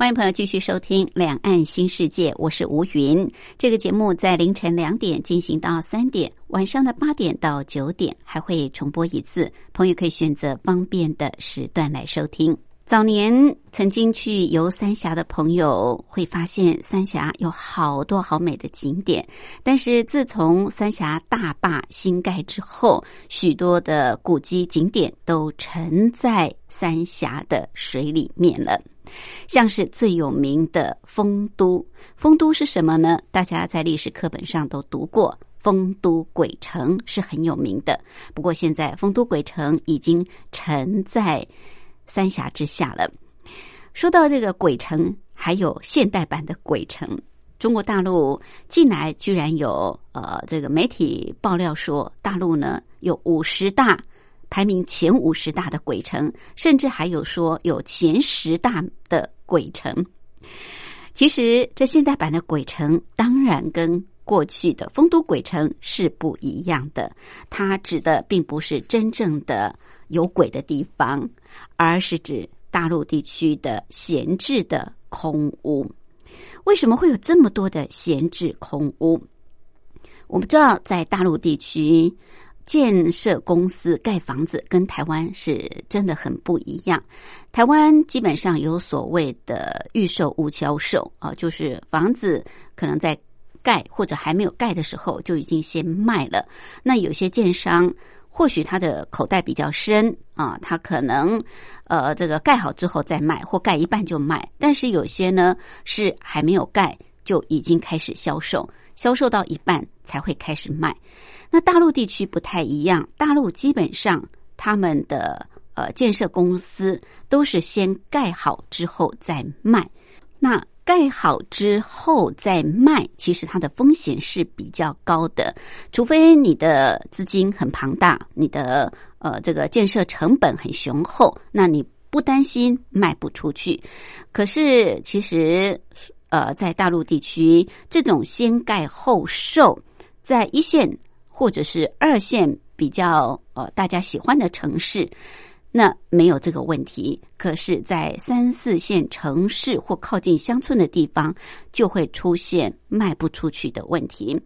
欢迎朋友继续收听《两岸新世界》，我是吴云。这个节目在凌晨两点进行到三点，晚上的八点到九点还会重播一次，朋友可以选择方便的时段来收听。早年曾经去游三峡的朋友会发现，三峡有好多好美的景点。但是自从三峡大坝新盖之后，许多的古迹景点都沉在三峡的水里面了。像是最有名的丰都，丰都是什么呢？大家在历史课本上都读过，丰都鬼城是很有名的。不过现在丰都鬼城已经沉在。三峡之下了。说到这个鬼城，还有现代版的鬼城。中国大陆近来居然有呃，这个媒体爆料说，大陆呢有五十大排名前五十大的鬼城，甚至还有说有前十大的鬼城。其实这现代版的鬼城，当然跟过去的丰都鬼城是不一样的。它指的并不是真正的有鬼的地方。而是指大陆地区的闲置的空屋。为什么会有这么多的闲置空屋？我们知道，在大陆地区建设公司盖房子跟台湾是真的很不一样。台湾基本上有所谓的预售无销售啊，就是房子可能在盖或者还没有盖的时候就已经先卖了。那有些建商。或许他的口袋比较深啊，他可能呃这个盖好之后再卖，或盖一半就卖。但是有些呢是还没有盖就已经开始销售，销售到一半才会开始卖。那大陆地区不太一样，大陆基本上他们的呃建设公司都是先盖好之后再卖。那盖好之后再卖，其实它的风险是比较高的。除非你的资金很庞大，你的呃这个建设成本很雄厚，那你不担心卖不出去。可是其实呃在大陆地区，这种先盖后售，在一线或者是二线比较呃大家喜欢的城市。那没有这个问题，可是，在三四线城市或靠近乡村的地方，就会出现卖不出去的问题。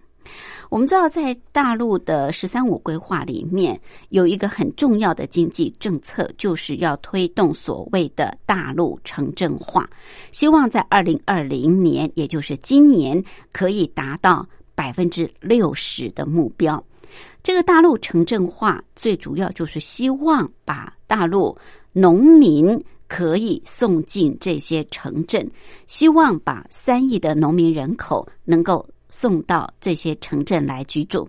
我们知道，在大陆的“十三五”规划里面，有一个很重要的经济政策，就是要推动所谓的大陆城镇化，希望在二零二零年，也就是今年，可以达到百分之六十的目标。这个大陆城镇化最主要就是希望把大陆农民可以送进这些城镇，希望把三亿的农民人口能够送到这些城镇来居住。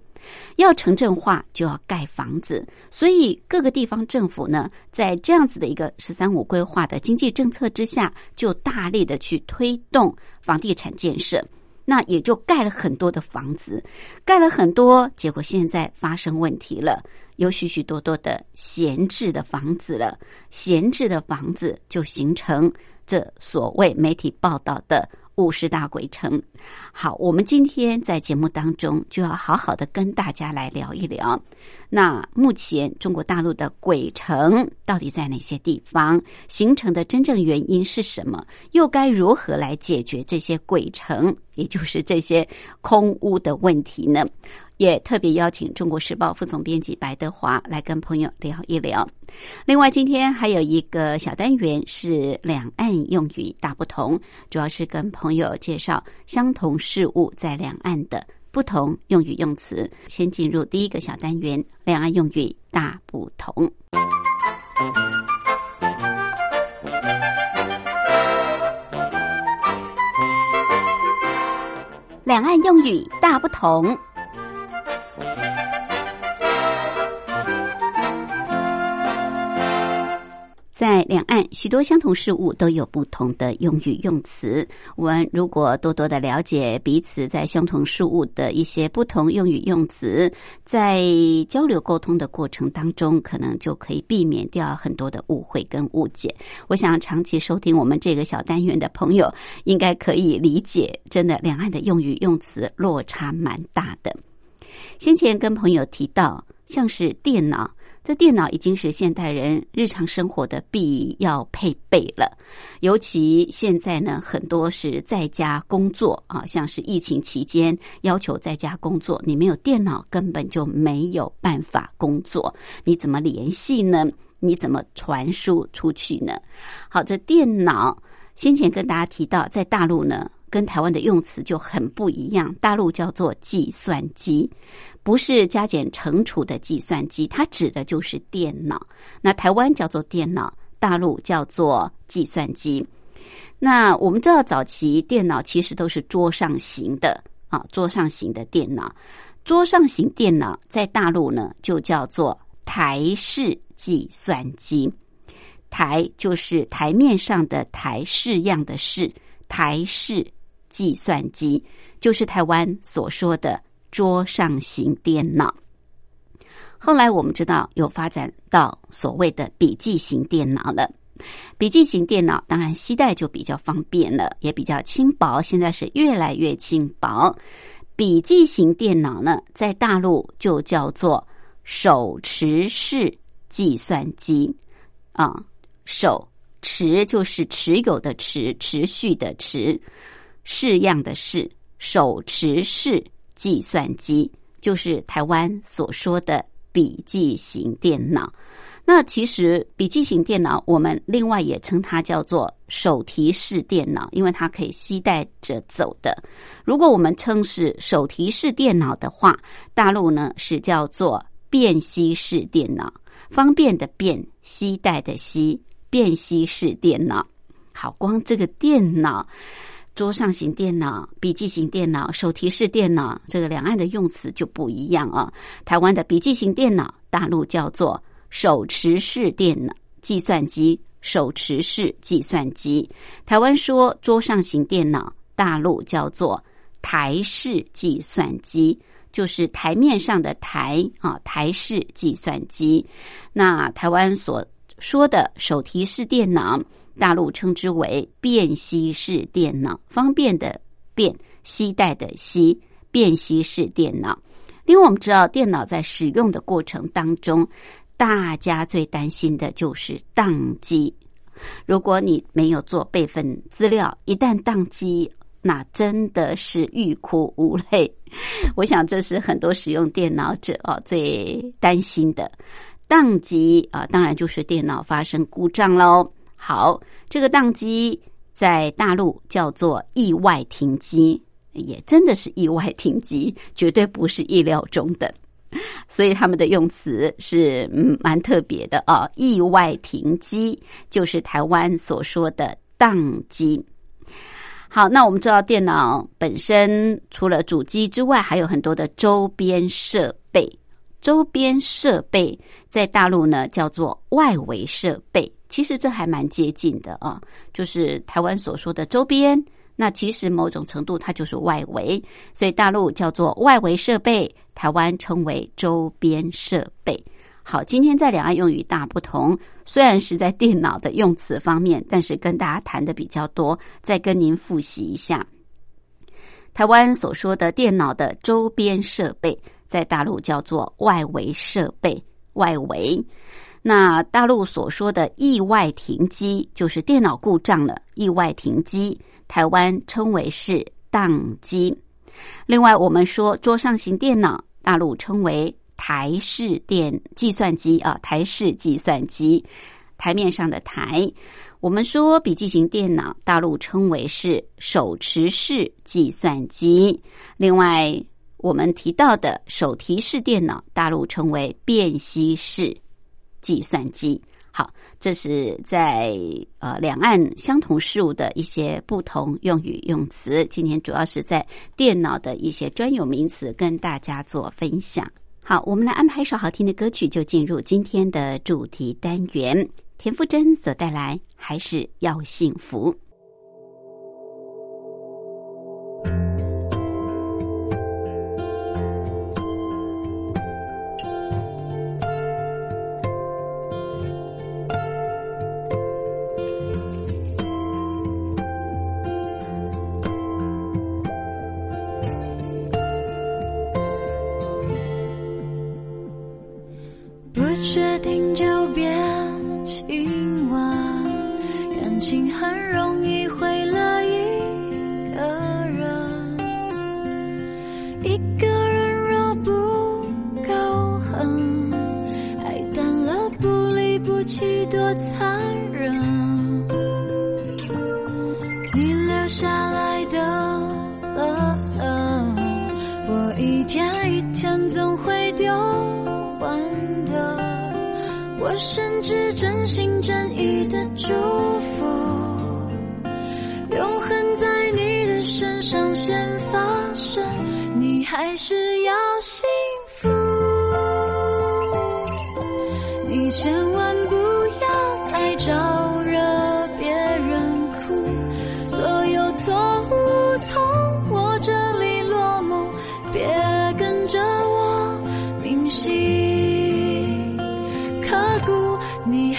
要城镇化就要盖房子，所以各个地方政府呢，在这样子的一个“十三五”规划的经济政策之下，就大力的去推动房地产建设。那也就盖了很多的房子，盖了很多，结果现在发生问题了，有许许多多的闲置的房子了，闲置的房子就形成这所谓媒体报道的。五十大鬼城，好，我们今天在节目当中就要好好的跟大家来聊一聊。那目前中国大陆的鬼城到底在哪些地方形成的真正原因是什么？又该如何来解决这些鬼城，也就是这些空屋的问题呢？也特别邀请《中国时报》副总编辑白德华来跟朋友聊一聊。另外，今天还有一个小单元是两岸用语大不同，主要是跟朋友介绍相同事物在两岸的不同用语用词。先进入第一个小单元：两岸用语大不同。两岸用语大不同。在两岸，许多相同事物都有不同的用语用词。我们如果多多的了解彼此在相同事物的一些不同用语用词，在交流沟通的过程当中，可能就可以避免掉很多的误会跟误解。我想长期收听我们这个小单元的朋友，应该可以理解，真的两岸的用语用词落差蛮大的。先前跟朋友提到，像是电脑。这电脑已经是现代人日常生活的必要配备了，尤其现在呢，很多是在家工作啊，像是疫情期间要求在家工作，你没有电脑根本就没有办法工作，你怎么联系呢？你怎么传输出去呢？好，这电脑先前跟大家提到，在大陆呢。跟台湾的用词就很不一样，大陆叫做计算机，不是加减乘除的计算机，它指的就是电脑。那台湾叫做电脑，大陆叫做计算机。那我们知道，早期电脑其实都是桌上型的啊，桌上型的电脑，桌上型电脑在大陆呢就叫做台式计算机。台就是台面上的台，式样的式，台式。计算机就是台湾所说的桌上型电脑。后来我们知道有发展到所谓的笔记型电脑了。笔记型电脑当然携带就比较方便了，也比较轻薄。现在是越来越轻薄。笔记型电脑呢，在大陆就叫做手持式计算机啊，手持就是持有的持，持续的持。式样的式手持式计算机就是台湾所说的笔记型电脑。那其实笔记型电脑，我们另外也称它叫做手提式电脑，因为它可以携带着走的。如果我们称是手提式电脑的话，大陆呢是叫做便携式电脑，方便的便，携带的携，便携式电脑。好，光这个电脑。桌上型电脑、笔记型电脑、手提式电脑，这个两岸的用词就不一样啊。台湾的笔记型电脑，大陆叫做手持式电脑计算机，手持式计算机。台湾说桌上型电脑，大陆叫做台式计算机，就是台面上的台啊，台式计算机。那台湾所说的手提式电脑。大陆称之为便携式电脑，方便的便，携带的携，便携式电脑。因为，我们知道电脑在使用的过程当中，大家最担心的就是宕机。如果你没有做备份资料，一旦宕机，那真的是欲哭无泪。我想这是很多使用电脑者哦最担心的宕机啊，当然就是电脑发生故障喽。好，这个宕机在大陆叫做意外停机，也真的是意外停机，绝对不是意料中的，所以他们的用词是嗯蛮特别的啊。意外停机就是台湾所说的宕机。好，那我们知道电脑本身除了主机之外，还有很多的周边设备，周边设备在大陆呢叫做外围设备。其实这还蛮接近的啊，就是台湾所说的周边，那其实某种程度它就是外围，所以大陆叫做外围设备，台湾称为周边设备。好，今天在两岸用语大不同，虽然是在电脑的用词方面，但是跟大家谈的比较多，再跟您复习一下，台湾所说的电脑的周边设备，在大陆叫做外围设备，外围。那大陆所说的意外停机，就是电脑故障了，意外停机。台湾称为是宕机。另外，我们说桌上型电脑，大陆称为台式电计算机啊，台式计算机，台面上的台。我们说笔记型电脑，大陆称为是手持式计算机。另外，我们提到的手提式电脑，大陆称为便携式。计算机，好，这是在呃两岸相同事物的一些不同用语用词。今天主要是在电脑的一些专有名词跟大家做分享。好，我们来安排一首好听的歌曲，就进入今天的主题单元。田馥甄所带来，还是要幸福。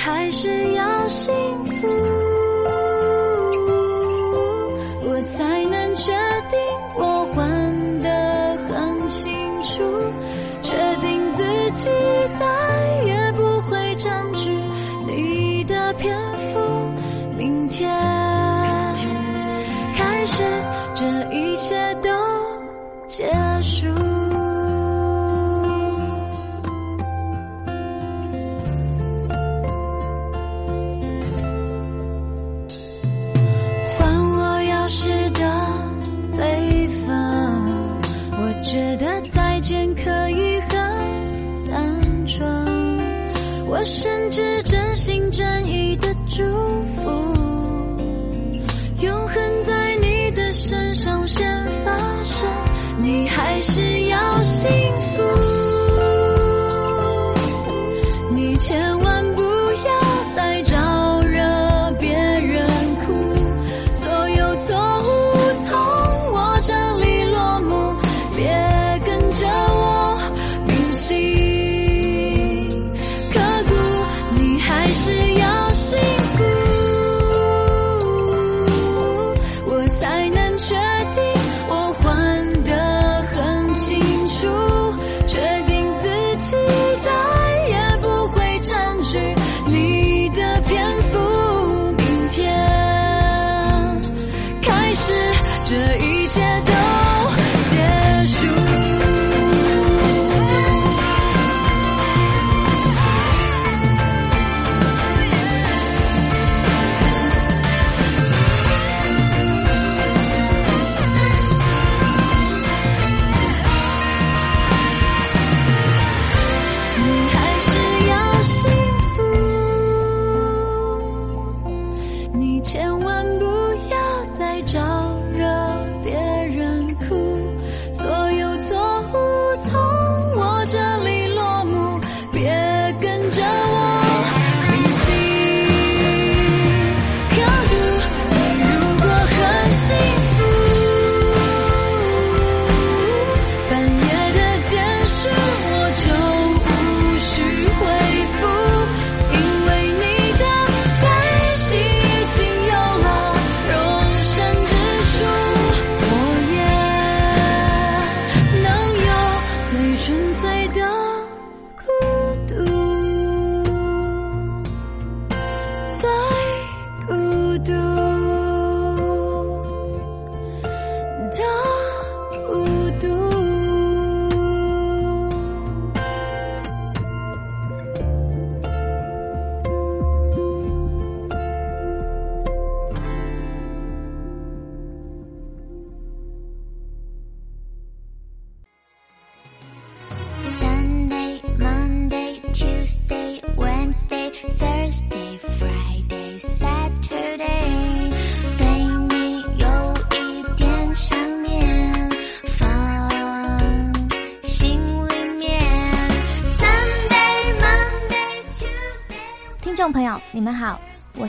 还是要心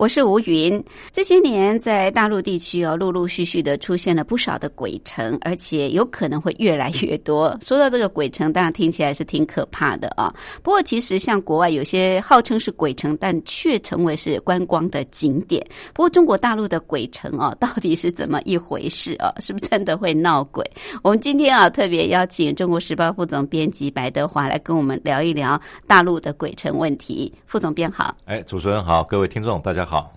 我是吴云。这些年在大陆地区哦，陆陆续续的出现了不少的鬼城，而且有可能会越来越多。说到这个鬼城，当然听起来是挺可怕的啊。不过其实像国外有些号称是鬼城，但却成为是观光的景点。不过中国大陆的鬼城哦，到底是怎么一回事啊？是不是真的会闹鬼？我们今天啊特别邀请中国时报副总编辑白德华来跟我们聊一聊大陆的鬼城问题。副总编好，哎，主持人好，各位听众大家。好，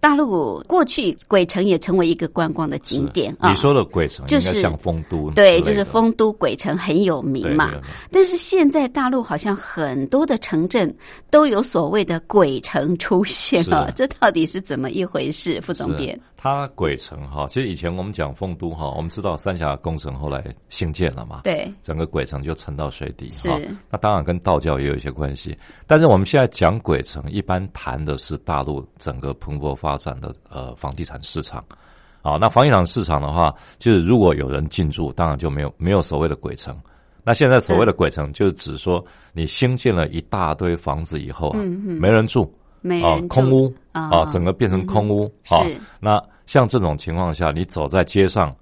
大陆过去鬼城也成为一个观光的景点啊。你说的鬼城就是像丰都，对，就是丰都鬼城很有名嘛。但是现在大陆好像很多的城镇都有所谓的鬼城出现了，这到底是怎么一回事？副总编。它鬼城哈，其实以前我们讲凤都哈，我们知道三峡工程后来兴建了嘛，对，整个鬼城就沉到水底哈。那当然跟道教也有一些关系，但是我们现在讲鬼城，一般谈的是大陆整个蓬勃发展的呃房地产市场。啊，那房地产市场的话，就是如果有人进驻，当然就没有没有所谓的鬼城。那现在所谓的鬼城，就是指说你兴建了一大堆房子以后啊，没人住。啊，空屋啊，整个变成空屋啊。那像这种情况下，你走在街上，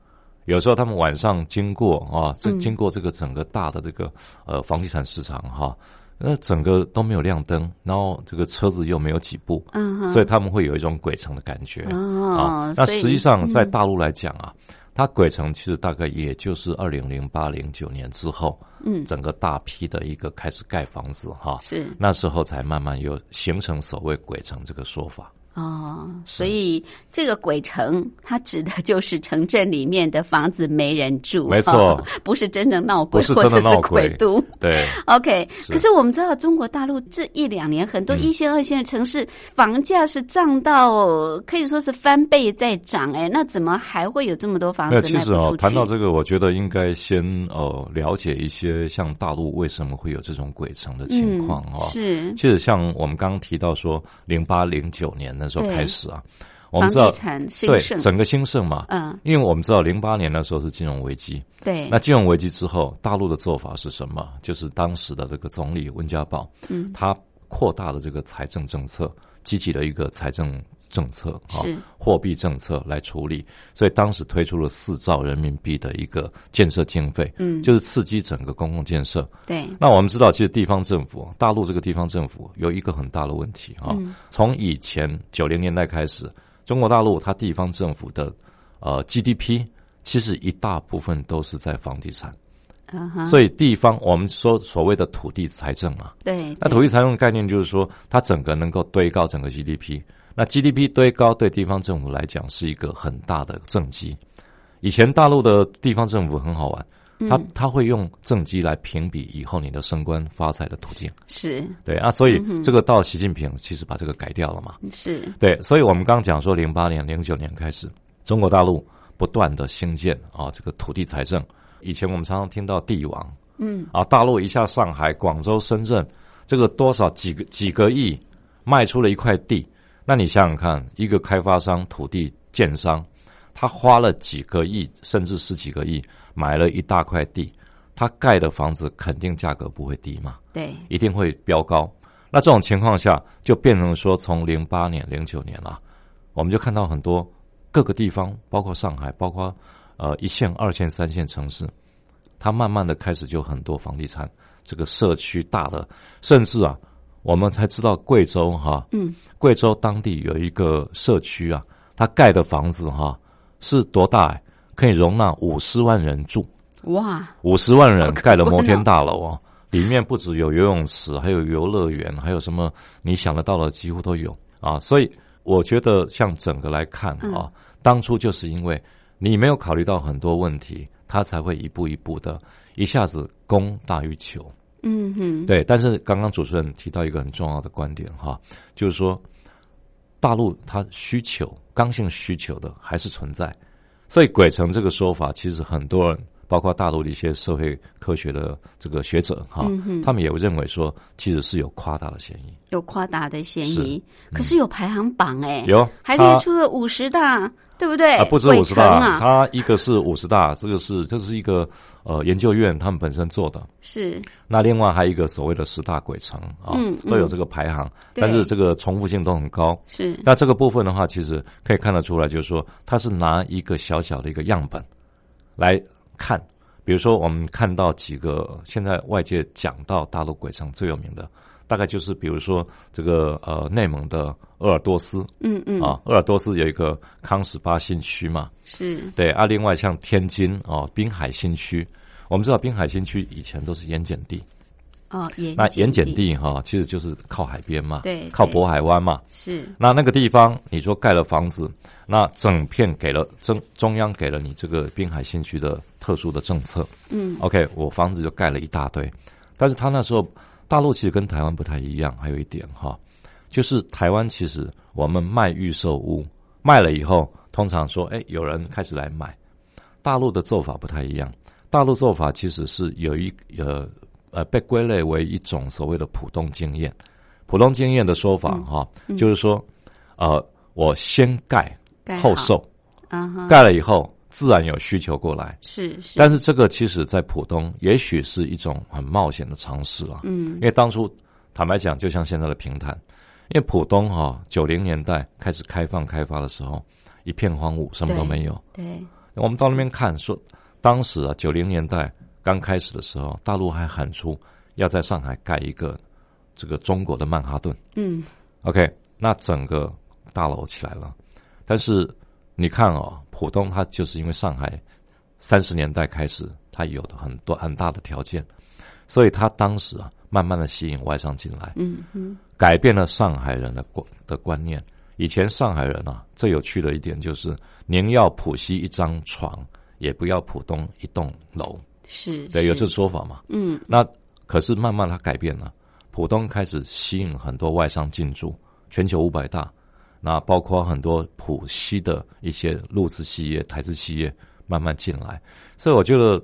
有时候他们晚上经过啊，这经过这个整个大的这个呃房地产市场哈，那整个都没有亮灯，然后这个车子又没有几步，嗯，所以他们会有一种鬼城的感觉啊。那实际上在大陆来讲啊。它鬼城其实大概也就是二零零八零九年之后，嗯，整个大批的一个开始盖房子哈，是那时候才慢慢有形成所谓鬼城这个说法。哦，所以这个鬼城，它指的就是城镇里面的房子没人住，没错，不是真正闹鬼，不是真的闹鬼都对。OK，可是我们知道中国大陆这一两年很多一线二线的城市房价是涨到可以说是翻倍在涨，哎，那怎么还会有这么多房子卖不出去？其实哦，谈到这个，我觉得应该先呃了解一些像大陆为什么会有这种鬼城的情况哦。是，其实像我们刚刚提到说零八零九年的。时候开始啊，我们知道对整个兴盛嘛，嗯，因为我们知道零八年那时候是金融危机，对，那金融危机之后，大陆的做法是什么？就是当时的这个总理温家宝，嗯，他扩大了这个财政政策，积极的一个财政。政策啊，货币政策来处理，所以当时推出了四兆人民币的一个建设经费，嗯，就是刺激整个公共建设。对，那我们知道，其实地方政府，大陆这个地方政府有一个很大的问题啊。从以前九零年代开始，中国大陆它地方政府的呃 GDP 其实一大部分都是在房地产，所以地方我们说所谓的土地财政啊，对，那土地财政概念就是说，它整个能够堆高整个 GDP。那 GDP 堆高对地方政府来讲是一个很大的政绩。以前大陆的地方政府很好玩，他他会用政绩来评比以后你的升官发财的途径。是对啊，所以这个到习近平其实把这个改掉了嘛。是对，所以我们刚讲说，零八年、零九年开始，中国大陆不断的兴建啊，这个土地财政。以前我们常常听到地王，嗯啊，大陆一下上海、广州、深圳，这个多少几个几个亿卖出了一块地。那你想想看，一个开发商、土地建商，他花了几个亿，甚至十几个亿，买了一大块地，他盖的房子肯定价格不会低嘛？对，一定会飙高。那这种情况下，就变成说，从零八年、零九年了，我们就看到很多各个地方，包括上海，包括呃一线、二线、三线城市，它慢慢的开始就很多房地产，这个社区大的，甚至啊。我们才知道贵州哈，嗯，贵州当地有一个社区啊，它盖的房子哈是多大？可以容纳五十万人住。哇！五十万人盖了摩天大楼啊，里面不只有游泳池，还有游乐园，还有什么你想得到的几乎都有啊。所以我觉得，像整个来看啊，当初就是因为你没有考虑到很多问题，它才会一步一步的，一下子供大于求。嗯哼，对。但是刚刚主持人提到一个很重要的观点哈，就是说大陆它需求刚性需求的还是存在，所以鬼城这个说法，其实很多人。包括大陆的一些社会科学的这个学者哈，他们也认为说，其实是有夸大的嫌疑，有夸大的嫌疑。可是有排行榜哎，有还列出了五十大，对不对？啊，不止五十大，它一个是五十大，这个是这是一个呃研究院他们本身做的。是。那另外还有一个所谓的十大鬼城啊，都有这个排行，但是这个重复性都很高。是。那这个部分的话，其实可以看得出来，就是说它是拿一个小小的一个样本来。看，比如说我们看到几个现在外界讲到大陆鬼城最有名的，大概就是比如说这个呃内蒙的鄂尔多斯，嗯嗯。啊，鄂尔多斯有一个康十八新区嘛，是。对啊，另外像天津啊滨海新区，我们知道滨海新区以前都是盐碱地。哦，盐那盐碱地哈，其实就是靠海边嘛，对，靠渤海湾嘛。是。那那个地方，你说盖了房子，那整片给了中中央给了你这个滨海新区的特殊的政策。嗯。OK，我房子就盖了一大堆，但是他那时候大陆其实跟台湾不太一样，还有一点哈，就是台湾其实我们卖预售屋卖了以后，通常说哎有人开始来买，大陆的做法不太一样，大陆做法其实是有一呃。呃，被归类为一种所谓的普通经验。普通经验的说法哈，就是说，呃，我先盖后售，盖了以后自然有需求过来。是是。但是这个其实在浦东也许是一种很冒险的尝试啊。嗯。因为当初坦白讲，就像现在的平潭，因为浦东哈九零年代开始开放开发的时候，一片荒芜，什么都没有。对。我们到那边看，说当时啊，九零年代。刚开始的时候，大陆还喊出要在上海盖一个这个中国的曼哈顿。嗯，OK，那整个大楼起来了。但是你看哦，浦东它就是因为上海三十年代开始，它有的很多很大的条件，所以它当时啊，慢慢的吸引外商进来。嗯嗯，改变了上海人的观的观念。以前上海人啊，最有趣的一点就是，宁要浦西一张床，也不要浦东一栋楼。是对，有这说法嘛？嗯，那可是慢慢它改变了，浦东开始吸引很多外商进驻，全球五百大，那包括很多浦西的一些陆资企业、台资企业慢慢进来，所以我觉得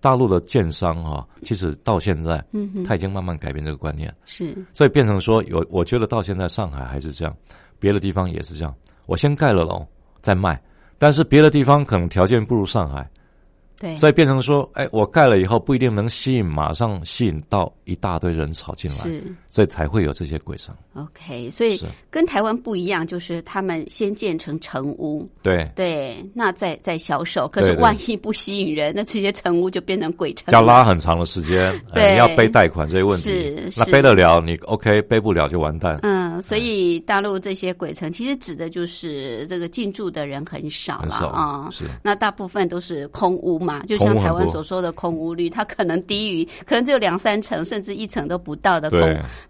大陆的建商啊，其实到现在，嗯，他已经慢慢改变这个观念，是，所以变成说有，我觉得到现在上海还是这样，别的地方也是这样，我先盖了楼再卖，但是别的地方可能条件不如上海。对，所以变成说，哎，我盖了以后不一定能吸引，马上吸引到一大堆人潮进来，是，所以才会有这些鬼城。OK，所以跟台湾不一样，就是他们先建成城屋，对。对，那再再销售。可是万一不吸引人，那这些城屋就变成鬼城，要拉很长的时间，对，要背贷款这些问题，是，那背得了你 OK，背不了就完蛋。嗯，所以大陆这些鬼城其实指的就是这个进驻的人很少了啊，是，那大部分都是空屋嘛。就像台湾所说的空屋率，它可能低于，可能只有两三成，甚至一成都不到的空。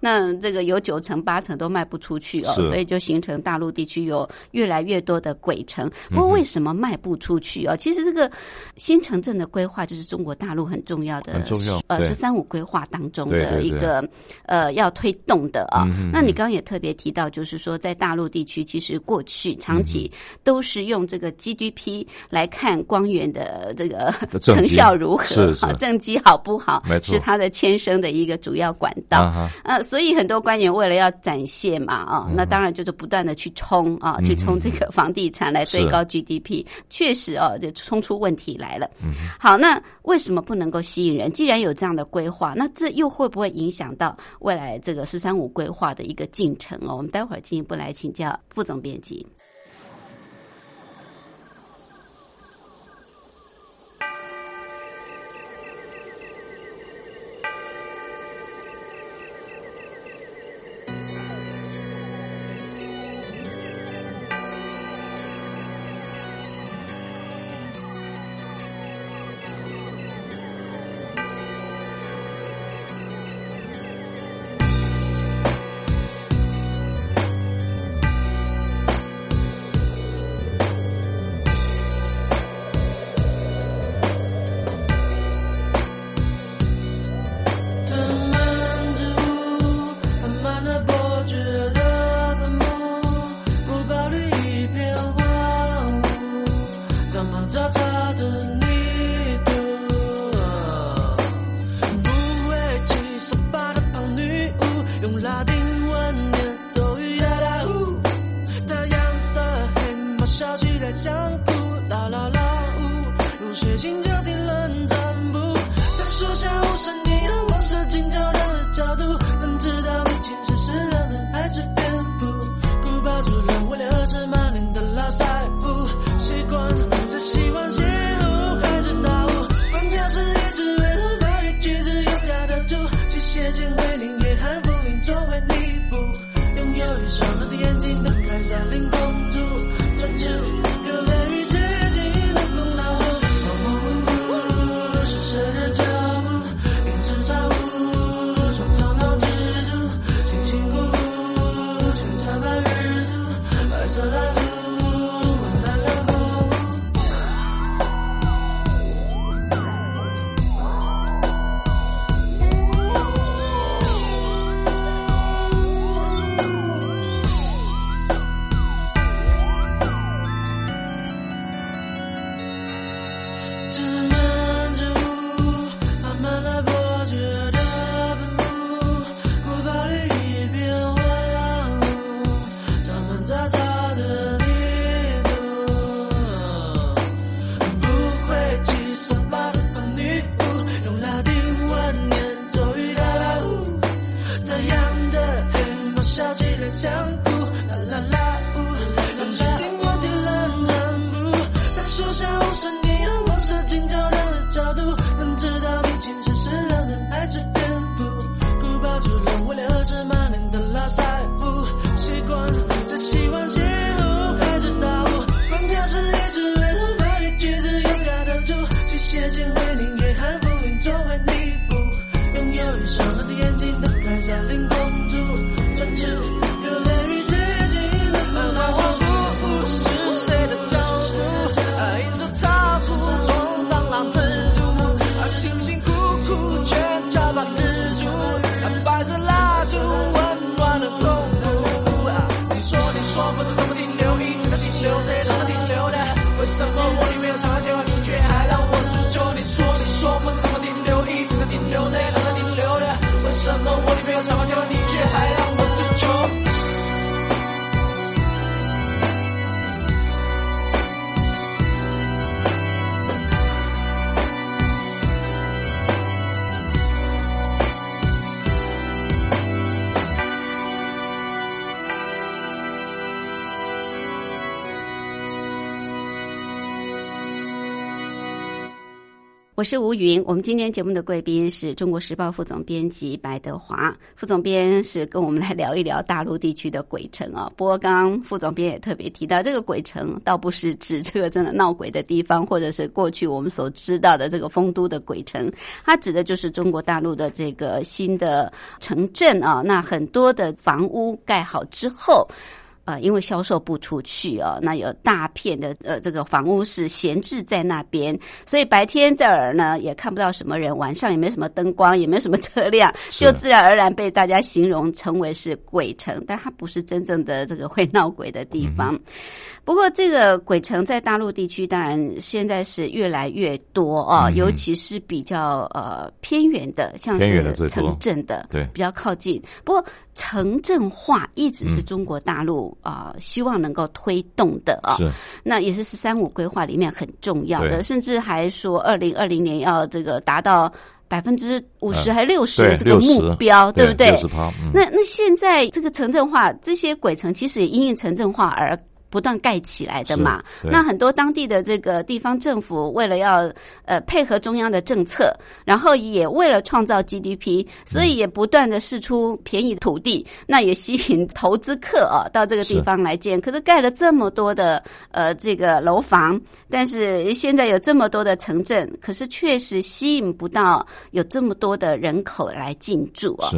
那这个有九成八成都卖不出去哦，所以就形成大陆地区有越来越多的鬼城。不过为什么卖不出去哦？其实这个新城镇的规划就是中国大陆很重要的，很重要。呃，“十三五”规划当中的一个呃要推动的啊。那你刚刚也特别提到，就是说在大陆地区，其实过去长期都是用这个 GDP 来看光源的这个。成效如何？好，政绩好不好？是他的牵生的一个主要管道。呃，所以很多官员为了要展现嘛，啊，那当然就是不断的去冲啊，去冲这个房地产来推高 GDP。确实哦，就冲出问题来了。好，那为什么不能够吸引人？既然有这样的规划，那这又会不会影响到未来这个“十三五”规划的一个进程哦？我们待会儿进一步来请教副总编辑。我是吴云，我们今天节目的贵宾是中国时报副总编辑白德华副总编，是跟我们来聊一聊大陆地区的鬼城啊。不过刚刚副总编也特别提到，这个鬼城倒不是指这个真的闹鬼的地方，或者是过去我们所知道的这个丰都的鬼城，它指的就是中国大陆的这个新的城镇啊。那很多的房屋盖好之后。呃，因为销售不出去哦，那有大片的呃这个房屋是闲置在那边，所以白天这儿呢也看不到什么人，晚上也没什么灯光，也没什么车 辆，就自然而然被大家形容成为是鬼城，但它不是真正的这个会闹鬼的地方。不过，这个鬼城在大陆地区当然现在是越来越多啊，尤其是比较呃偏远的，像是城镇的，对，比较靠近。不过，城镇化一直是中国大陆啊希望能够推动的啊，那也是“十三五”规划里面很重要的，甚至还说二零二零年要这个达到百分之五十还六十这个目标，对不对？那那现在这个城镇化，这些鬼城其实也因为城镇化而。不断盖起来的嘛，那很多当地的这个地方政府为了要呃配合中央的政策，然后也为了创造 GDP，所以也不断的试出便宜土地，那也吸引投资客啊到这个地方来建。可是盖了这么多的呃这个楼房，但是现在有这么多的城镇，可是确实吸引不到有这么多的人口来进驻啊。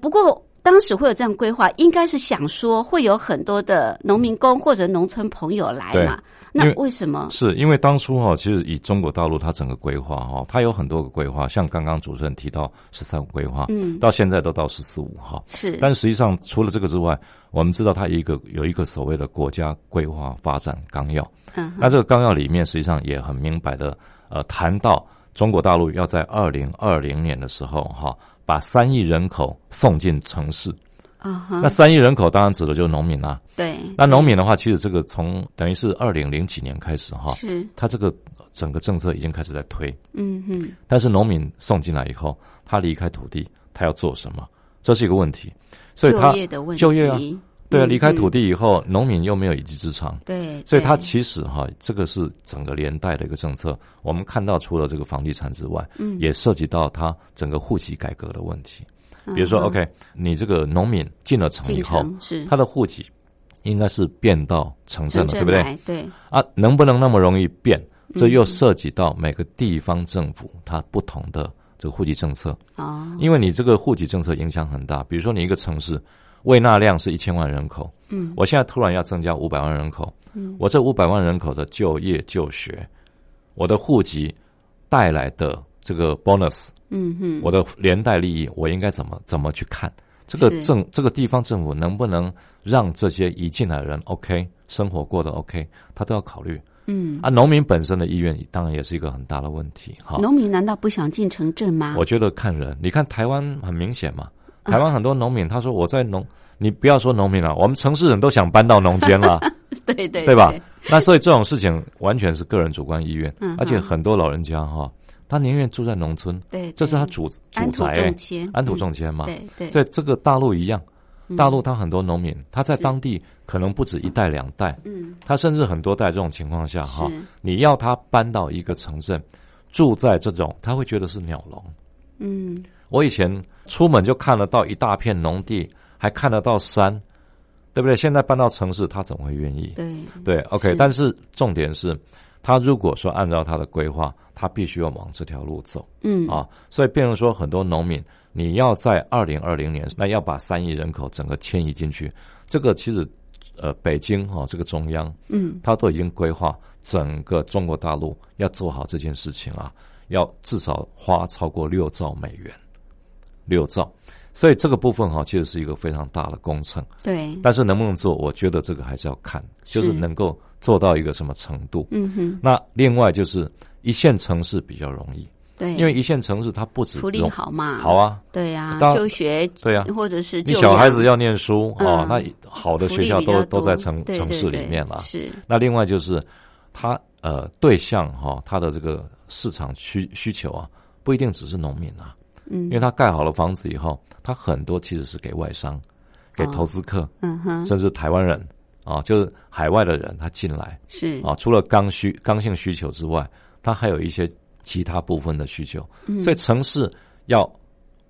不过。当时会有这样规划，应该是想说会有很多的农民工或者农村朋友来嘛？那为什么？是因为当初哈，其实以中国大陆它整个规划哈，它有很多个规划，像刚刚主持人提到“十三五”规划，嗯，到现在都到“十四五”哈。是，但实际上除了这个之外，我们知道它一个有一个所谓的国家规划发展纲要，嗯，那这个纲要里面实际上也很明白的，呃，谈到中国大陆要在二零二零年的时候哈。把三亿人口送进城市，啊。那三亿人口当然指的就是农民啦。对。那农民的话，其实这个从等于是二零零几年开始哈，是他这个整个政策已经开始在推。嗯哼。但是农民送进来以后，他离开土地，他要做什么？这是一个问题。所以他就业的问题。就业啊。对啊，离开土地以后，农民又没有一技之长。对。所以他其实哈，这个是整个连带的一个政策。我们看到，除了这个房地产之外，嗯，也涉及到他整个户籍改革的问题。比如说，OK，你这个农民进了城以后，是他的户籍应该是变到城镇了，对不对？对。啊，能不能那么容易变？这又涉及到每个地方政府它不同的这个户籍政策。啊。因为你这个户籍政策影响很大。比如说，你一个城市。未纳量是一千万人口，嗯，我现在突然要增加五百万人口，嗯，我这五百万人口的就业就学，我的户籍带来的这个 bonus，嗯哼，我的连带利益，我应该怎么怎么去看？这个政这个地方政府能不能让这些移进来的人 OK 生活过得 OK，他都要考虑，嗯，啊，农民本身的意愿当然也是一个很大的问题，哈，农民难道不想进城镇吗？我觉得看人，你看台湾很明显嘛。台湾很多农民，他说我在农，你不要说农民了，我们城市人都想搬到农间了，对 对对。吧？那所以这种事情完全是个人主观意愿，嗯，而且很多老人家哈，他宁愿住在农村，对，这是他主主宅，安土重迁。嘛，对对，在这个大陆一样，大陆他很多农民，他在当地可能不止一代两代，嗯，他甚至很多代这种情况下哈，你要他搬到一个城镇，住在这种，他会觉得是鸟笼，嗯。我以前出门就看得到一大片农地，还看得到山，对不对？现在搬到城市，他怎么会愿意？对对，OK。但是重点是，他如果说按照他的规划，他必须要往这条路走。嗯啊，所以变成说，很多农民，你要在二零二零年，那要把三亿人口整个迁移进去，这个其实，呃，北京哈，这个中央，嗯，他都已经规划整个中国大陆要做好这件事情啊，要至少花超过六兆美元。六兆，所以这个部分哈，其实是一个非常大的工程。对，但是能不能做，我觉得这个还是要看，就是能够做到一个什么程度。嗯哼。那另外就是一线城市比较容易，对，因为一线城市它不止福利好嘛，好啊，对呀，就学对呀，或者是你小孩子要念书哦，那好的学校都都在城城市里面了。是。那另外就是它呃对象哈，它的这个市场需需求啊，不一定只是农民啊。嗯，因为他盖好了房子以后，他很多其实是给外商、给投资客，嗯哼，甚至台湾人啊，就是海外的人他进来。是。啊，除了刚需刚性需求之外，他还有一些其他部分的需求，所以城市要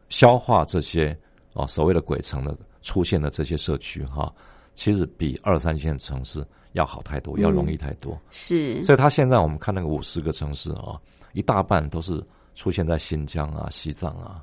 消化这些啊所谓的鬼城的出现的这些社区哈，其实比二三线城市要好太多，要容易太多。是，所以他现在我们看那个五十个城市啊，一大半都是。出现在新疆啊、西藏啊、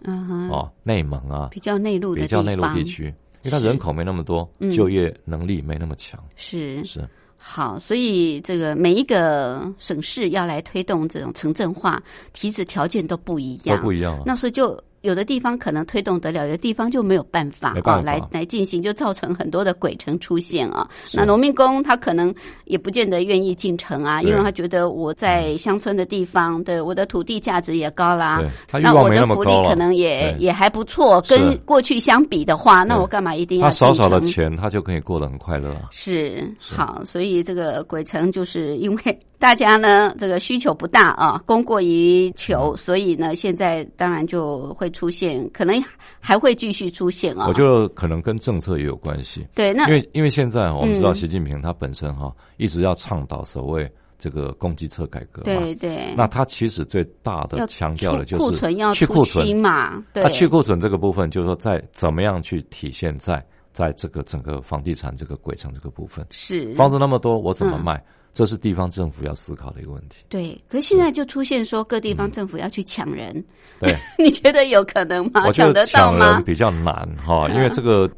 哦、内蒙啊，比较内陆比较内陆地区，因为它人口没那么多，就业能力没那么强。是是好，所以这个每一个省市要来推动这种城镇化，体质条件都不一样，都不一样。啊那所以就。有的地方可能推动得了，有的地方就没有办法啊，来来进行，就造成很多的鬼城出现啊。那农民工他可能也不见得愿意进城啊，因为他觉得我在乡村的地方，对我的土地价值也高啦，那我的福利可能也也还不错，跟过去相比的话，那我干嘛一定要？他少少的钱，他就可以过得很快乐。是好，所以这个鬼城就是因为。大家呢，这个需求不大啊，供过于求，所以呢，现在当然就会出现，可能还会继续出现啊。我觉得可能跟政策也有关系。对，那因为因为现在我们知道习近平他本身哈一直要倡导所谓这个供给侧改革，对对。那他其实最大的强调的就是库存要去库存嘛，对。他去库存这个部分，就是说在怎么样去体现在在这个整个房地产这个轨城这个部分，是房子那么多，我怎么卖？这是地方政府要思考的一个问题。对，可是现在就出现说各地方政府要去抢人，对，你觉得有可能吗？我觉得抢人比较难哈，因为这个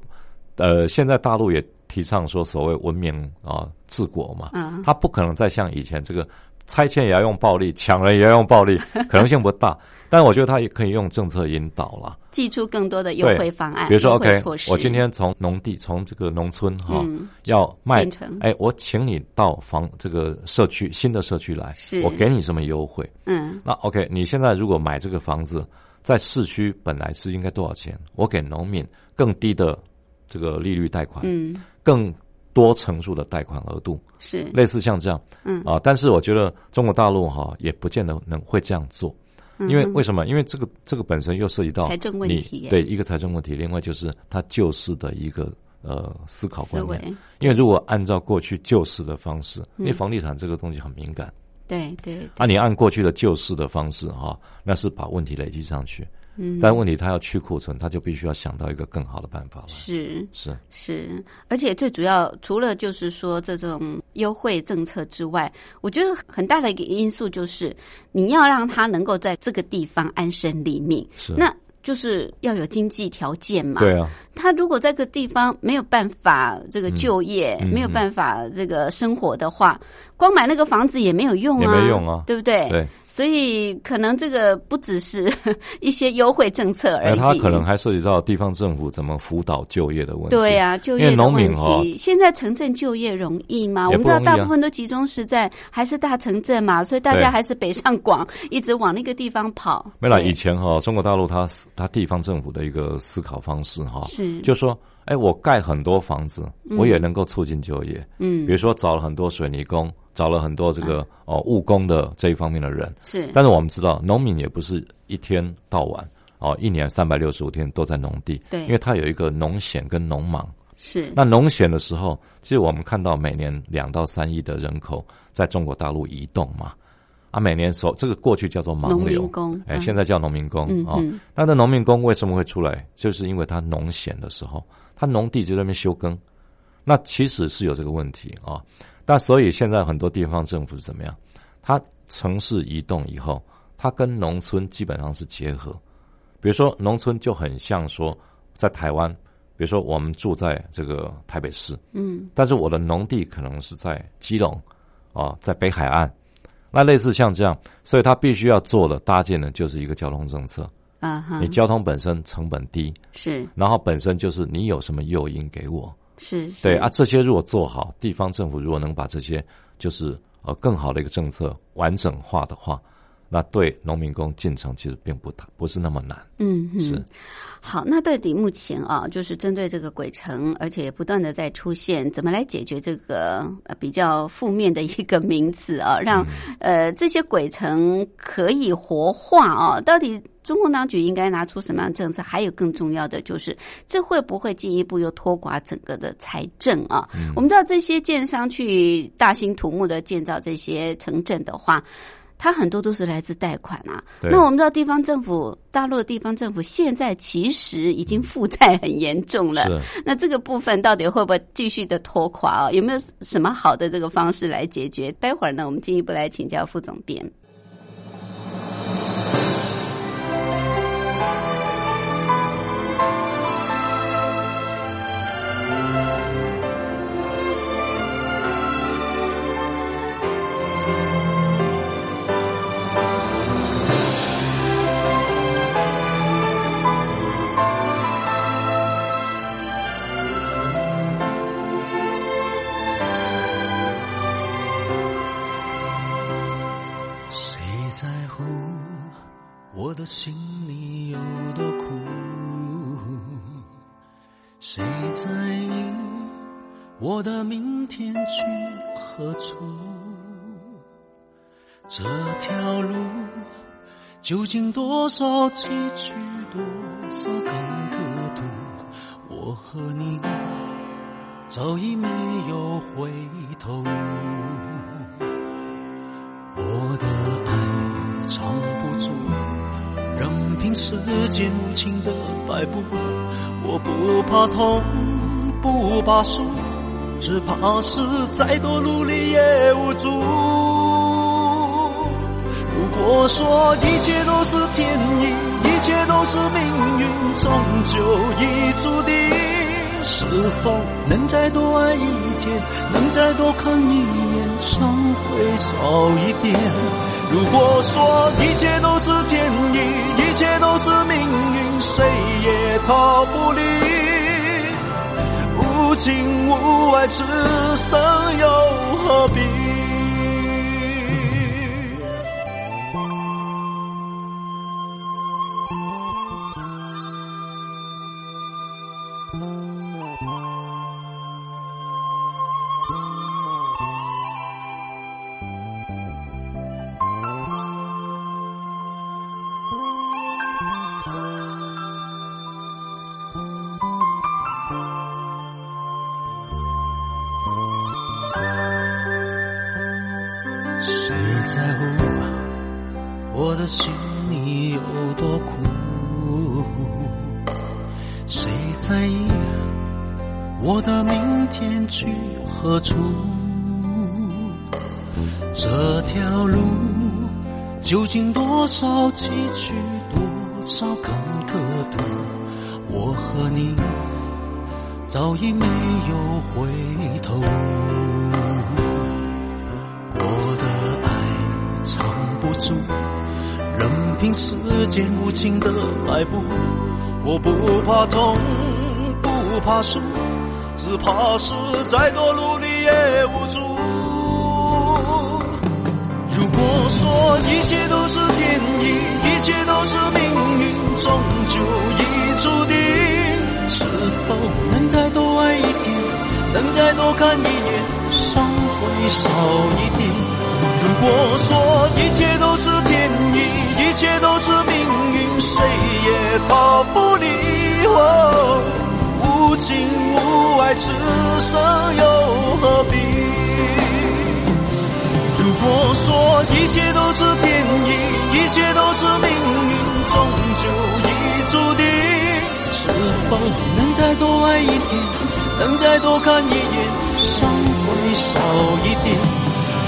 呃，现在大陆也提倡说所谓文明啊治国嘛，嗯，他不可能再像以前这个拆迁也要用暴力，抢人也要用暴力，可能性不大。但我觉得他也可以用政策引导了，寄出更多的优惠方案，比如说，OK，我今天从农地从这个农村哈要卖，哎，我请你到房这个社区新的社区来，我给你什么优惠？嗯，那 OK，你现在如果买这个房子在市区本来是应该多少钱？我给农民更低的这个利率贷款，嗯，更多层数的贷款额度是。类似像这样，嗯。啊，但是我觉得中国大陆哈也不见得能会这样做，因为为什么？因为这个这个本身又涉及到财政问题，对一个财政问题，另外就是他救市的一个呃思考观念。因为如果按照过去救市的方式，因为房地产这个东西很敏感，对对，啊，你按过去的救市的方式哈，那是把问题累积上去。嗯，但问题他要去库存，他就必须要想到一个更好的办法了。是是是，而且最主要除了就是说这种优惠政策之外，我觉得很大的一个因素就是你要让他能够在这个地方安身立命。是，那就是要有经济条件嘛。对啊，他如果在个地方没有办法这个就业，没有办法这个生活的话。光买那个房子也没有用啊，也没用啊，对不对？对，所以可能这个不只是 一些优惠政策而已，它可能还涉及到地方政府怎么辅导就业的问题。对呀，就业的问题。现在城镇就业容易吗？我们知道大部分都集中是在还是大城镇嘛，所以大家还是北上广，一直往那个地方跑。没了，以前哈，中国大陆它它地方政府的一个思考方式哈，是就说。哎，我盖很多房子，我也能够促进就业。嗯，比如说找了很多水泥工，找了很多这个哦务工的这一方面的人。是，但是我们知道，农民也不是一天到晚哦，一年三百六十五天都在农地。对，因为他有一个农闲跟农忙。是，那农闲的时候，其实我们看到每年两到三亿的人口在中国大陆移动嘛。啊，每年所这个过去叫做盲流，哎，现在叫农民工啊。那的农民工为什么会出来？就是因为他农闲的时候。他农地就在那边休耕，那其实是有这个问题啊。但所以现在很多地方政府是怎么样？它城市移动以后，它跟农村基本上是结合。比如说，农村就很像说，在台湾，比如说我们住在这个台北市，嗯，但是我的农地可能是在基隆啊，在北海岸，那类似像这样，所以他必须要做的搭建的就是一个交通政策。啊，你交通本身成本低，是，然后本身就是你有什么诱因给我，是，对啊，这些如果做好，地方政府如果能把这些就是呃更好的一个政策完整化的话。那对农民工进城其实并不大，不是那么难。嗯，是。好，那到底目前啊，就是针对这个鬼城，而且不断的在出现，怎么来解决这个比较负面的一个名词啊，让呃这些鬼城可以活化啊？到底中共当局应该拿出什么样的政策？还有更重要的就是，这会不会进一步又拖垮整个的财政啊？我们知道这些建商去大兴土木的建造这些城镇的话。它很多都是来自贷款啊。那我们知道，地方政府，大陆的地方政府现在其实已经负债很严重了。那这个部分到底会不会继续的拖垮啊？有没有什么好的这个方式来解决？待会儿呢，我们进一步来请教副总编。我的明天去何处？这条路究竟多少崎岖，多少坎坷途？我和你早已没有回头路。我的爱藏不住。任凭世间无情的摆布，我不怕痛，不怕输，只怕是再多努力也无助。如果说一切都是天意，一切都是命运，终究已注定。是否能再多爱一天，能再多看一眼，伤会少一点？如果说一切都是天意，一切都是命运，谁也逃不离。无情无爱，此生又何必？早已没有回头。我的爱藏不住，任凭时间无情的摆布。我不怕痛，不怕输，只怕是再多努力也无助。如果说一切都是天意，一切都是命运，终究已注定。是否能再多爱一点，能再多看一眼，伤会少一点？如果说一切都是天意，一切都是命运，谁也逃不离。哦，无情无爱，此生又何必？如果说一切都是天意，一切都是命运，终究已注定。是否能再多爱一点，能再多看一眼，伤会少一点？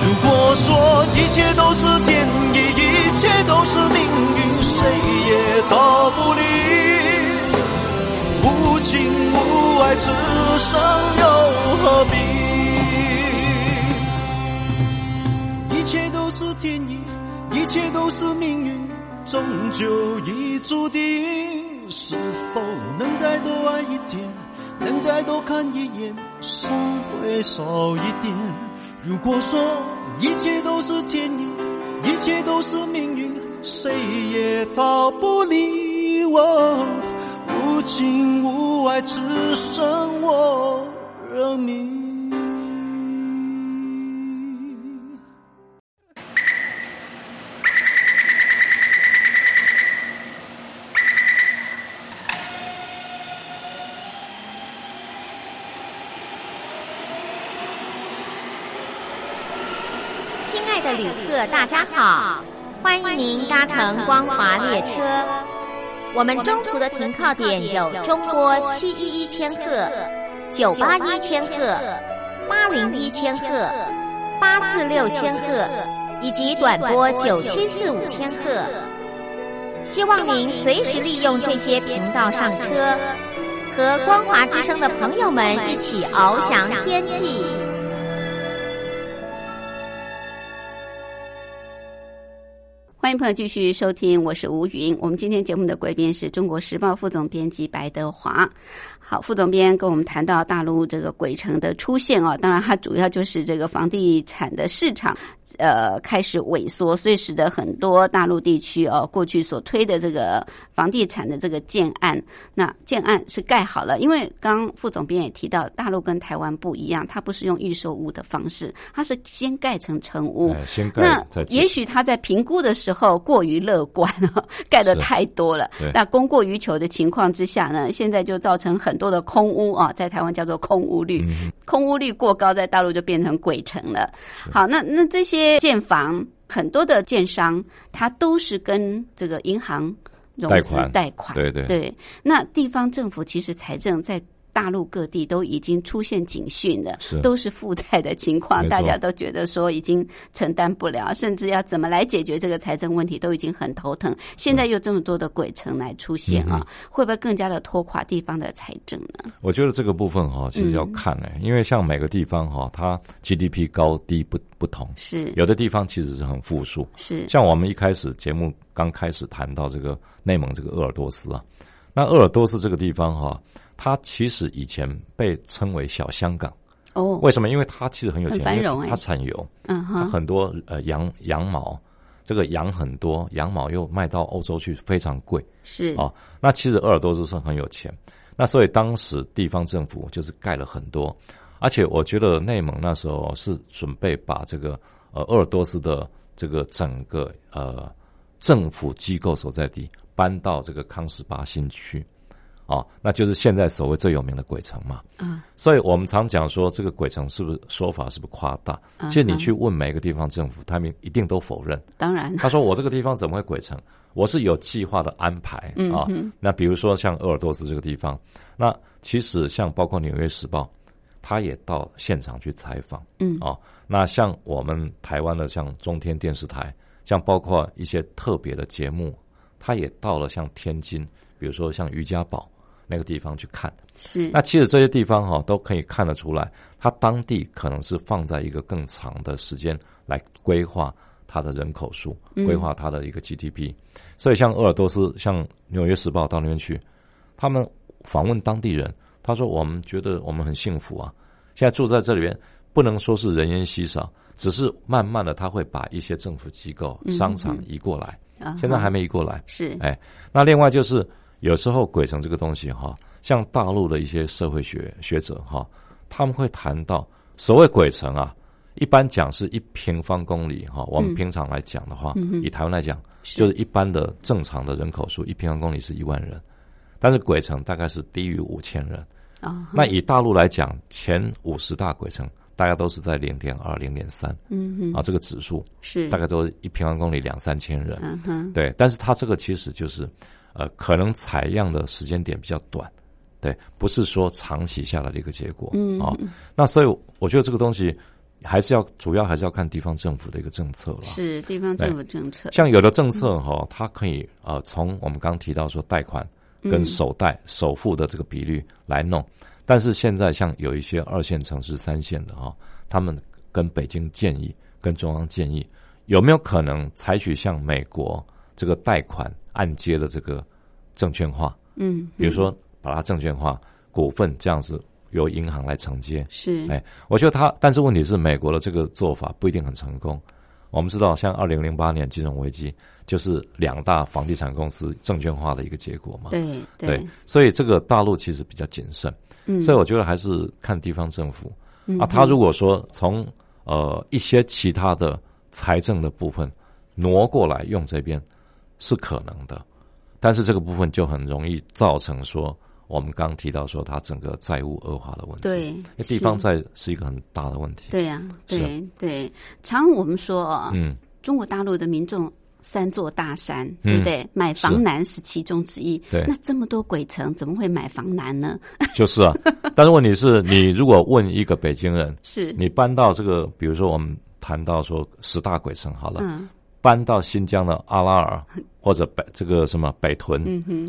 如果说一切都是天意，一切都是命运，谁也逃不离。无情无爱，此生又何必？一切都是天意，一切都是命运，终究已注定。是否能再多爱一点，能再多看一眼，伤会少一点？如果说一切都是天意，一切都是命运，谁也逃不离我。无情无爱，只剩我认命。客，大家好，欢迎您搭乘光华列车。我们中途的停靠点有中波七一一千赫、九八一千赫、八零一千赫、八四六千赫，以及短波九七四五千赫。希望您随时利用这些频道上车，和光华之声的朋友们一起翱翔天际。迎朋友继续收听，我是吴云。我们今天节目的贵宾是中国时报副总编辑白德华。好，副总编跟我们谈到大陆这个鬼城的出现啊，当然它主要就是这个房地产的市场呃开始萎缩，所以使得很多大陆地区哦过去所推的这个房地产的这个建案，那建案是盖好了，因为刚副总编也提到，大陆跟台湾不一样，它不是用预售屋的方式，它是先盖成成屋，先盖那也许他在评估的时候过于乐观了，盖的太多了，那供过于求的情况之下呢，现在就造成很多的空屋啊，在台湾叫做空屋率，空屋率过高，在大陆就变成鬼城了。好，那那这些建房很多的建商，他都是跟这个银行融资贷款，对对对。那地方政府其实财政在。大陆各地都已经出现警讯了，都是负债的情况，大家都觉得说已经承担不了，甚至要怎么来解决这个财政问题都已经很头疼。现在又这么多的鬼城来出现啊，会不会更加的拖垮地方的财政呢？我觉得这个部分哈，其实要看呢，因为像每个地方哈，它 GDP 高低不不同，是有的地方其实是很富庶，是像我们一开始节目刚开始谈到这个内蒙这个鄂尔多斯啊，那鄂尔多斯这个地方哈。它其实以前被称为小香港哦，为什么？因为它其实很有钱，因为它产油，嗯它很多呃羊羊毛，这个羊很多，羊毛又卖到欧洲去，非常贵，是啊。那其实鄂尔多斯是很有钱，那所以当时地方政府就是盖了很多，而且我觉得内蒙那时候是准备把这个呃鄂尔多斯的这个整个呃政府机构所在地搬到这个康斯巴新区。啊，那就是现在所谓最有名的鬼城嘛。啊，所以我们常讲说，这个鬼城是不是说法是不是夸大？其实你去问每个地方政府，他们一定都否认。当然，他说我这个地方怎么会鬼城？我是有计划的安排啊。那比如说像鄂尔多斯这个地方，那其实像包括《纽约时报》，他也到现场去采访。嗯，啊，那像我们台湾的像中天电视台，像包括一些特别的节目，他也到了像天津，比如说像于家堡。那个地方去看，是那其实这些地方哈都可以看得出来，它当地可能是放在一个更长的时间来规划它的人口数，规划它的一个 GDP。所以像鄂尔多斯，像纽约时报到那边去，他们访问当地人，他说我们觉得我们很幸福啊，现在住在这里边不能说是人烟稀少，只是慢慢的他会把一些政府机构、商场移过来，现在还没移过来。是哎，那另外就是。有时候鬼城这个东西哈，像大陆的一些社会学学者哈，他们会谈到所谓鬼城啊，一般讲是一平方公里哈。我们平常来讲的话，以台湾来讲，就是一般的正常的人口数，一平方公里是一万人，但是鬼城大概是低于五千人啊。那以大陆来讲，前五十大鬼城大概都是在零点二、零点三，嗯哼，啊，这个指数是大概都一平方公里两三千人，嗯哼，对。但是它这个其实就是。呃，可能采样的时间点比较短，对，不是说长期下来的一个结果，嗯，啊，那所以我觉得这个东西还是要主要还是要看地方政府的一个政策了，是地方政府政策。像有的政策哈，它可以呃从我们刚提到说贷款跟首贷首付的这个比率来弄，但是现在像有一些二线城市、三线的哈，他们跟北京建议、跟中央建议，有没有可能采取像美国这个贷款？按揭的这个证券化，嗯，比如说把它证券化，股份这样子由银行来承接，是，哎，我觉得它，但是问题是美国的这个做法不一定很成功。我们知道，像二零零八年金融危机，就是两大房地产公司证券化的一个结果嘛，对对，所以这个大陆其实比较谨慎，嗯，所以我觉得还是看地方政府。啊，他如果说从呃一些其他的财政的部分挪过来用这边。是可能的，但是这个部分就很容易造成说，我们刚提到说，它整个债务恶化的问题。对，地方债是一个很大的问题。对呀，对对。常我们说，嗯，中国大陆的民众三座大山，对不对？买房难是其中之一。对，那这么多鬼城，怎么会买房难呢？就是啊，但是问题是你如果问一个北京人，是你搬到这个，比如说我们谈到说十大鬼城好了。嗯。搬到新疆的阿拉尔 或者北这个什么北屯，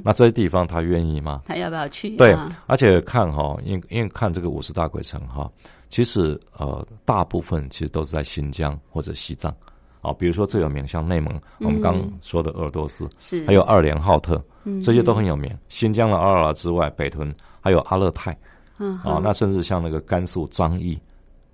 那这些地方他愿意吗？他要不要去？对，而且看哈，因因为看这个五十大鬼城哈，其实呃大部分其实都是在新疆或者西藏。啊，比如说最有名像内蒙，我们刚说的鄂尔多斯，是。还有二连浩特，这些都很有名。新疆的阿拉尔之外，北屯还有阿勒泰，啊，那甚至像那个甘肃张掖。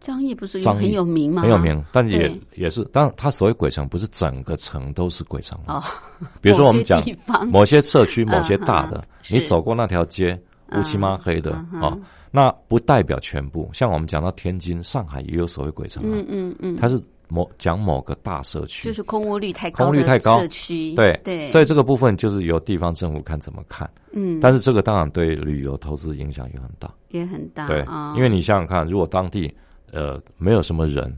张掖不是很有名吗？很有名，但也也是，当然，它所谓鬼城不是整个城都是鬼城哦。比如说我们讲某些社区、某些大的，你走过那条街乌漆嘛黑的啊，那不代表全部。像我们讲到天津、上海也有所谓鬼城啊，嗯嗯嗯，它是某讲某个大社区，就是空屋率太高，空屋率太高。社区，对。对，所以这个部分就是由地方政府看怎么看。嗯，但是这个当然对旅游投资影响也很大，也很大，对，因为你想想看，如果当地。呃，没有什么人，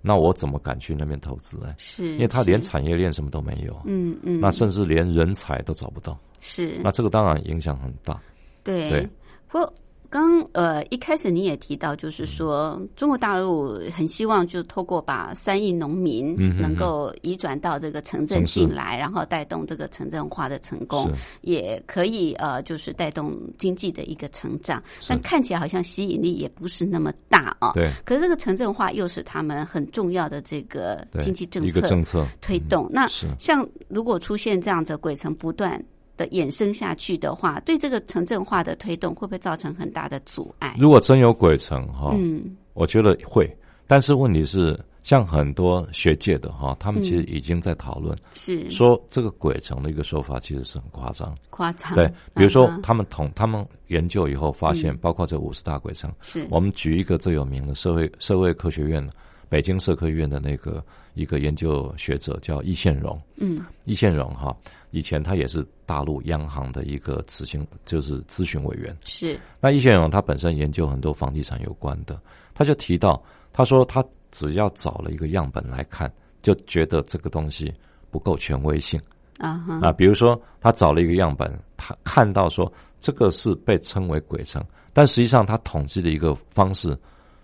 那我怎么敢去那边投资呢？是，因为他连产业链什么都没有，嗯嗯，那甚至连人才都找不到，是，那这个当然影响很大，对，不过。刚呃一开始你也提到，就是说中国大陆很希望就透过把三亿农民能够移转到这个城镇进来，然后带动这个城镇化的成功，也可以呃就是带动经济的一个成长。但看起来好像吸引力也不是那么大啊。对。可是这个城镇化又是他们很重要的这个经济政策一个政策推动。那像如果出现这样的鬼城不断。的衍生下去的话，对这个城镇化的推动会不会造成很大的阻碍？如果真有鬼城哈，嗯，我觉得会。但是问题是，像很多学界的哈，他们其实已经在讨论，是说这个鬼城的一个说法其实是很夸张，夸张。对，比如说他们统他们研究以后发现，包括这五十大鬼城，是我们举一个最有名的社会社会科学院北京社科院的那个一个研究学者叫易宪荣，嗯，易宪荣哈，以前他也是大陆央行的一个执行，就是咨询委员。是，那易宪荣他本身研究很多房地产有关的，他就提到，他说他只要找了一个样本来看，就觉得这个东西不够权威性啊啊，比如说他找了一个样本，他看到说这个是被称为鬼城，但实际上他统计的一个方式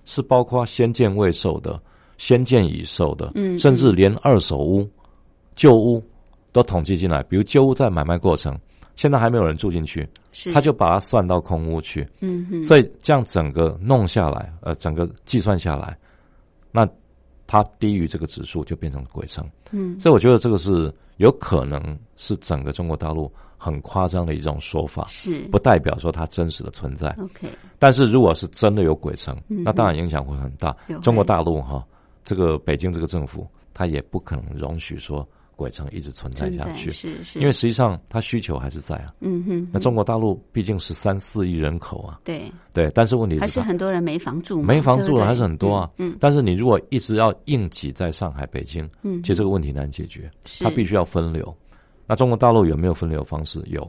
是包括先见未售的。先建已售的，嗯，甚至连二手屋、旧屋都统计进来。比如旧屋在买卖过程，现在还没有人住进去，他就把它算到空屋去。嗯哼，所以这样整个弄下来，呃，整个计算下来，那它低于这个指数就变成鬼城。嗯，所以我觉得这个是有可能是整个中国大陆很夸张的一种说法，是不代表说它真实的存在。OK，但是如果是真的有鬼城，那当然影响会很大。中国大陆哈。这个北京这个政府，他也不可能容许说鬼城一直存在下去，是是，因为实际上它需求还是在啊。嗯哼，那中国大陆毕竟是三四亿人口啊，对。对，但是问题还是很多人没房住，没房住了还是很多啊。嗯，但是你如果一直要硬挤在上海、北京，嗯，其实这个问题难解决，是。它必须要分流。那中国大陆有没有分流方式？有，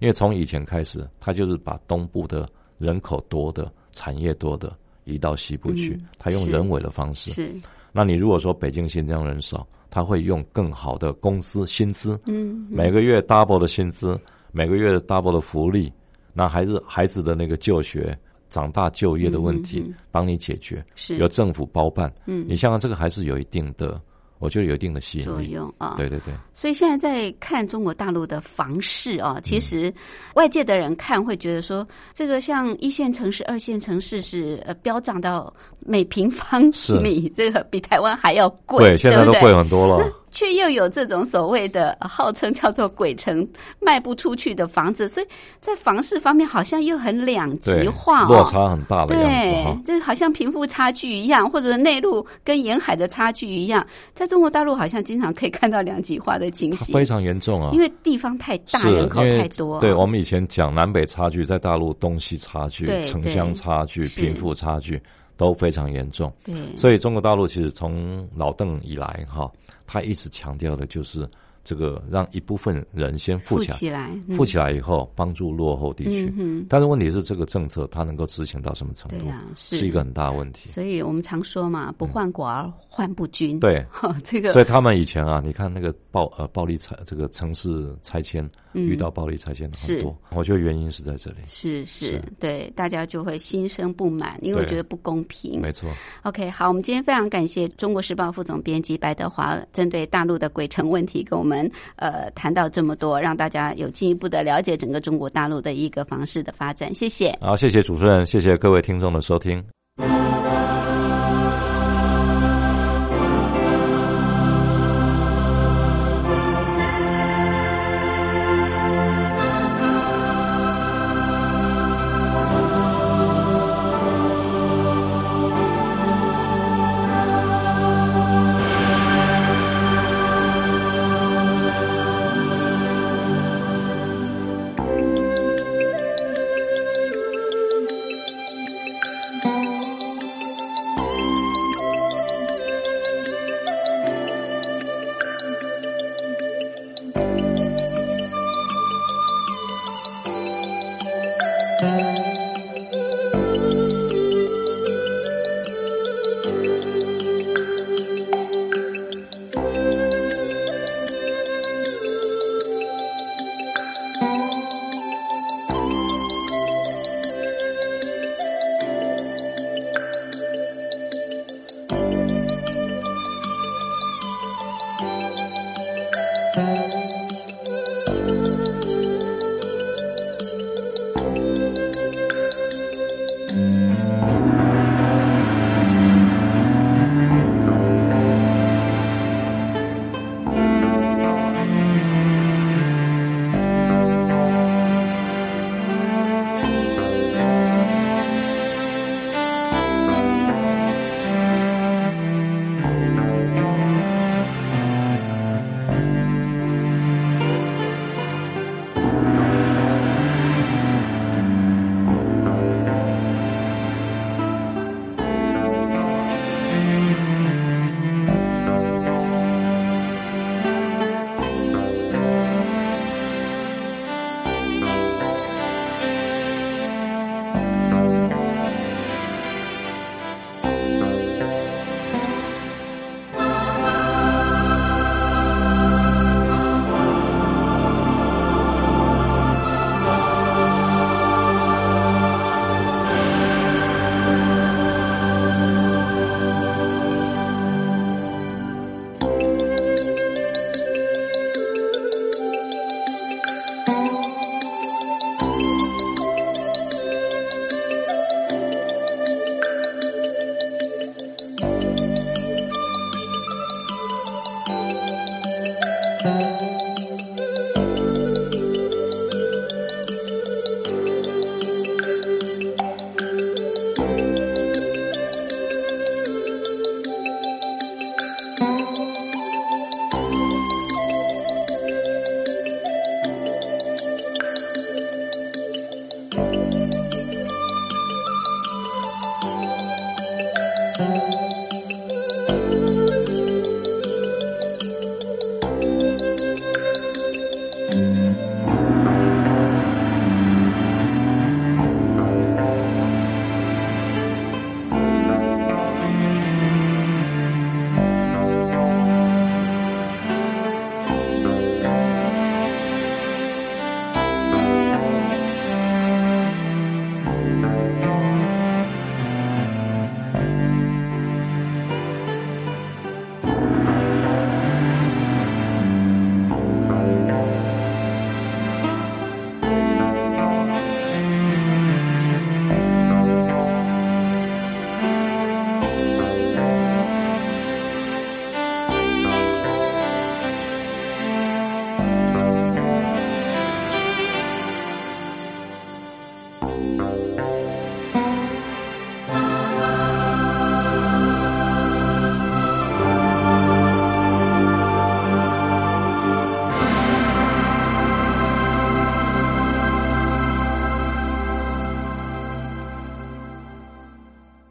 因为从以前开始，它就是把东部的人口多的、产业多的移到西部去，他用人为的方式是。那你如果说北京新疆人少，他会用更好的工资薪资，嗯，每个月 double 的薪资，每个月 double 的福利，那孩子孩子的那个就学、长大就业的问题，帮你解决，是由政府包办。嗯，你想想这个还是有一定的。我觉得有一定的吸引作用啊，对对对。所以现在在看中国大陆的房市啊，其实外界的人看会觉得说，这个像一线城市、二线城市是呃飙涨到每平方米，这个比台湾还要贵，对，现在都贵很多了。却又有这种所谓的号称叫做“鬼城”卖不出去的房子，所以在房市方面好像又很两极化，落差很大的样子对，就好像贫富差距一样，或者内陆跟沿海的差距一样，在中国大陆好像经常可以看到两极化的情形，非常严重啊！因为地方太大，人口太多。对我们以前讲南北差距，在大陆东西差距、城乡差距、贫富差距。都非常严重，对，所以中国大陆其实从老邓以来哈，他一直强调的就是这个让一部分人先富起来，富起来以后帮助落后地区。但是问题是，这个政策它能够执行到什么程度？是一个很大问题。所以我们常说嘛，不患寡而患不均。对，这个。所以他们以前啊，你看那个暴呃暴力拆这个城市拆迁。遇到暴力拆迁很多，我觉得原因是在这里。是是，对，大家就会心生不满，因为我觉得不公平。没错。OK，好，我们今天非常感谢《中国时报》副总编辑白德华，针对大陆的鬼城问题，跟我们呃谈到这么多，让大家有进一步的了解整个中国大陆的一个房市的发展。谢谢。好，谢谢主持人，谢谢各位听众的收听。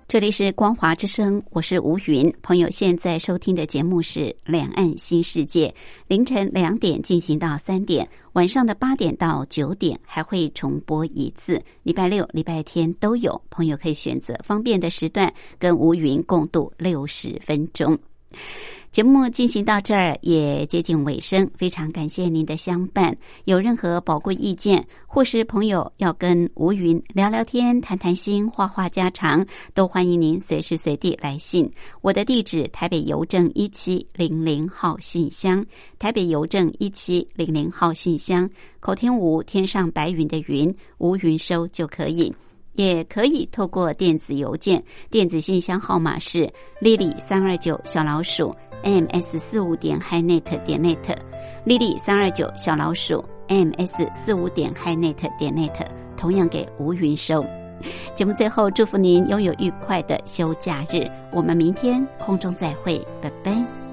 这里是光华之声，我是吴云。朋友现在收听的节目是《两岸新世界》，凌晨两点进行到三点，晚上的八点到九点还会重播一次。礼拜六、礼拜天都有，朋友可以选择方便的时段，跟吴云共度六十分钟。节目进行到这儿也接近尾声，非常感谢您的相伴。有任何宝贵意见，或是朋友要跟吴云聊聊天、谈谈心、话话家常，都欢迎您随时随地来信。我的地址：台北邮政一七零零号信箱，台北邮政一七零零号信箱。口天吴，天上白云的云，吴云收就可以，也可以透过电子邮件，电子信箱号码是 lily 三二九小老鼠。M s 四五点 hi net 点 net，丽丽三二九小老鼠 m s 四五点 hi net 点 net，同样给吴云收。节目最后祝福您拥有愉快的休假日，我们明天空中再会，拜拜。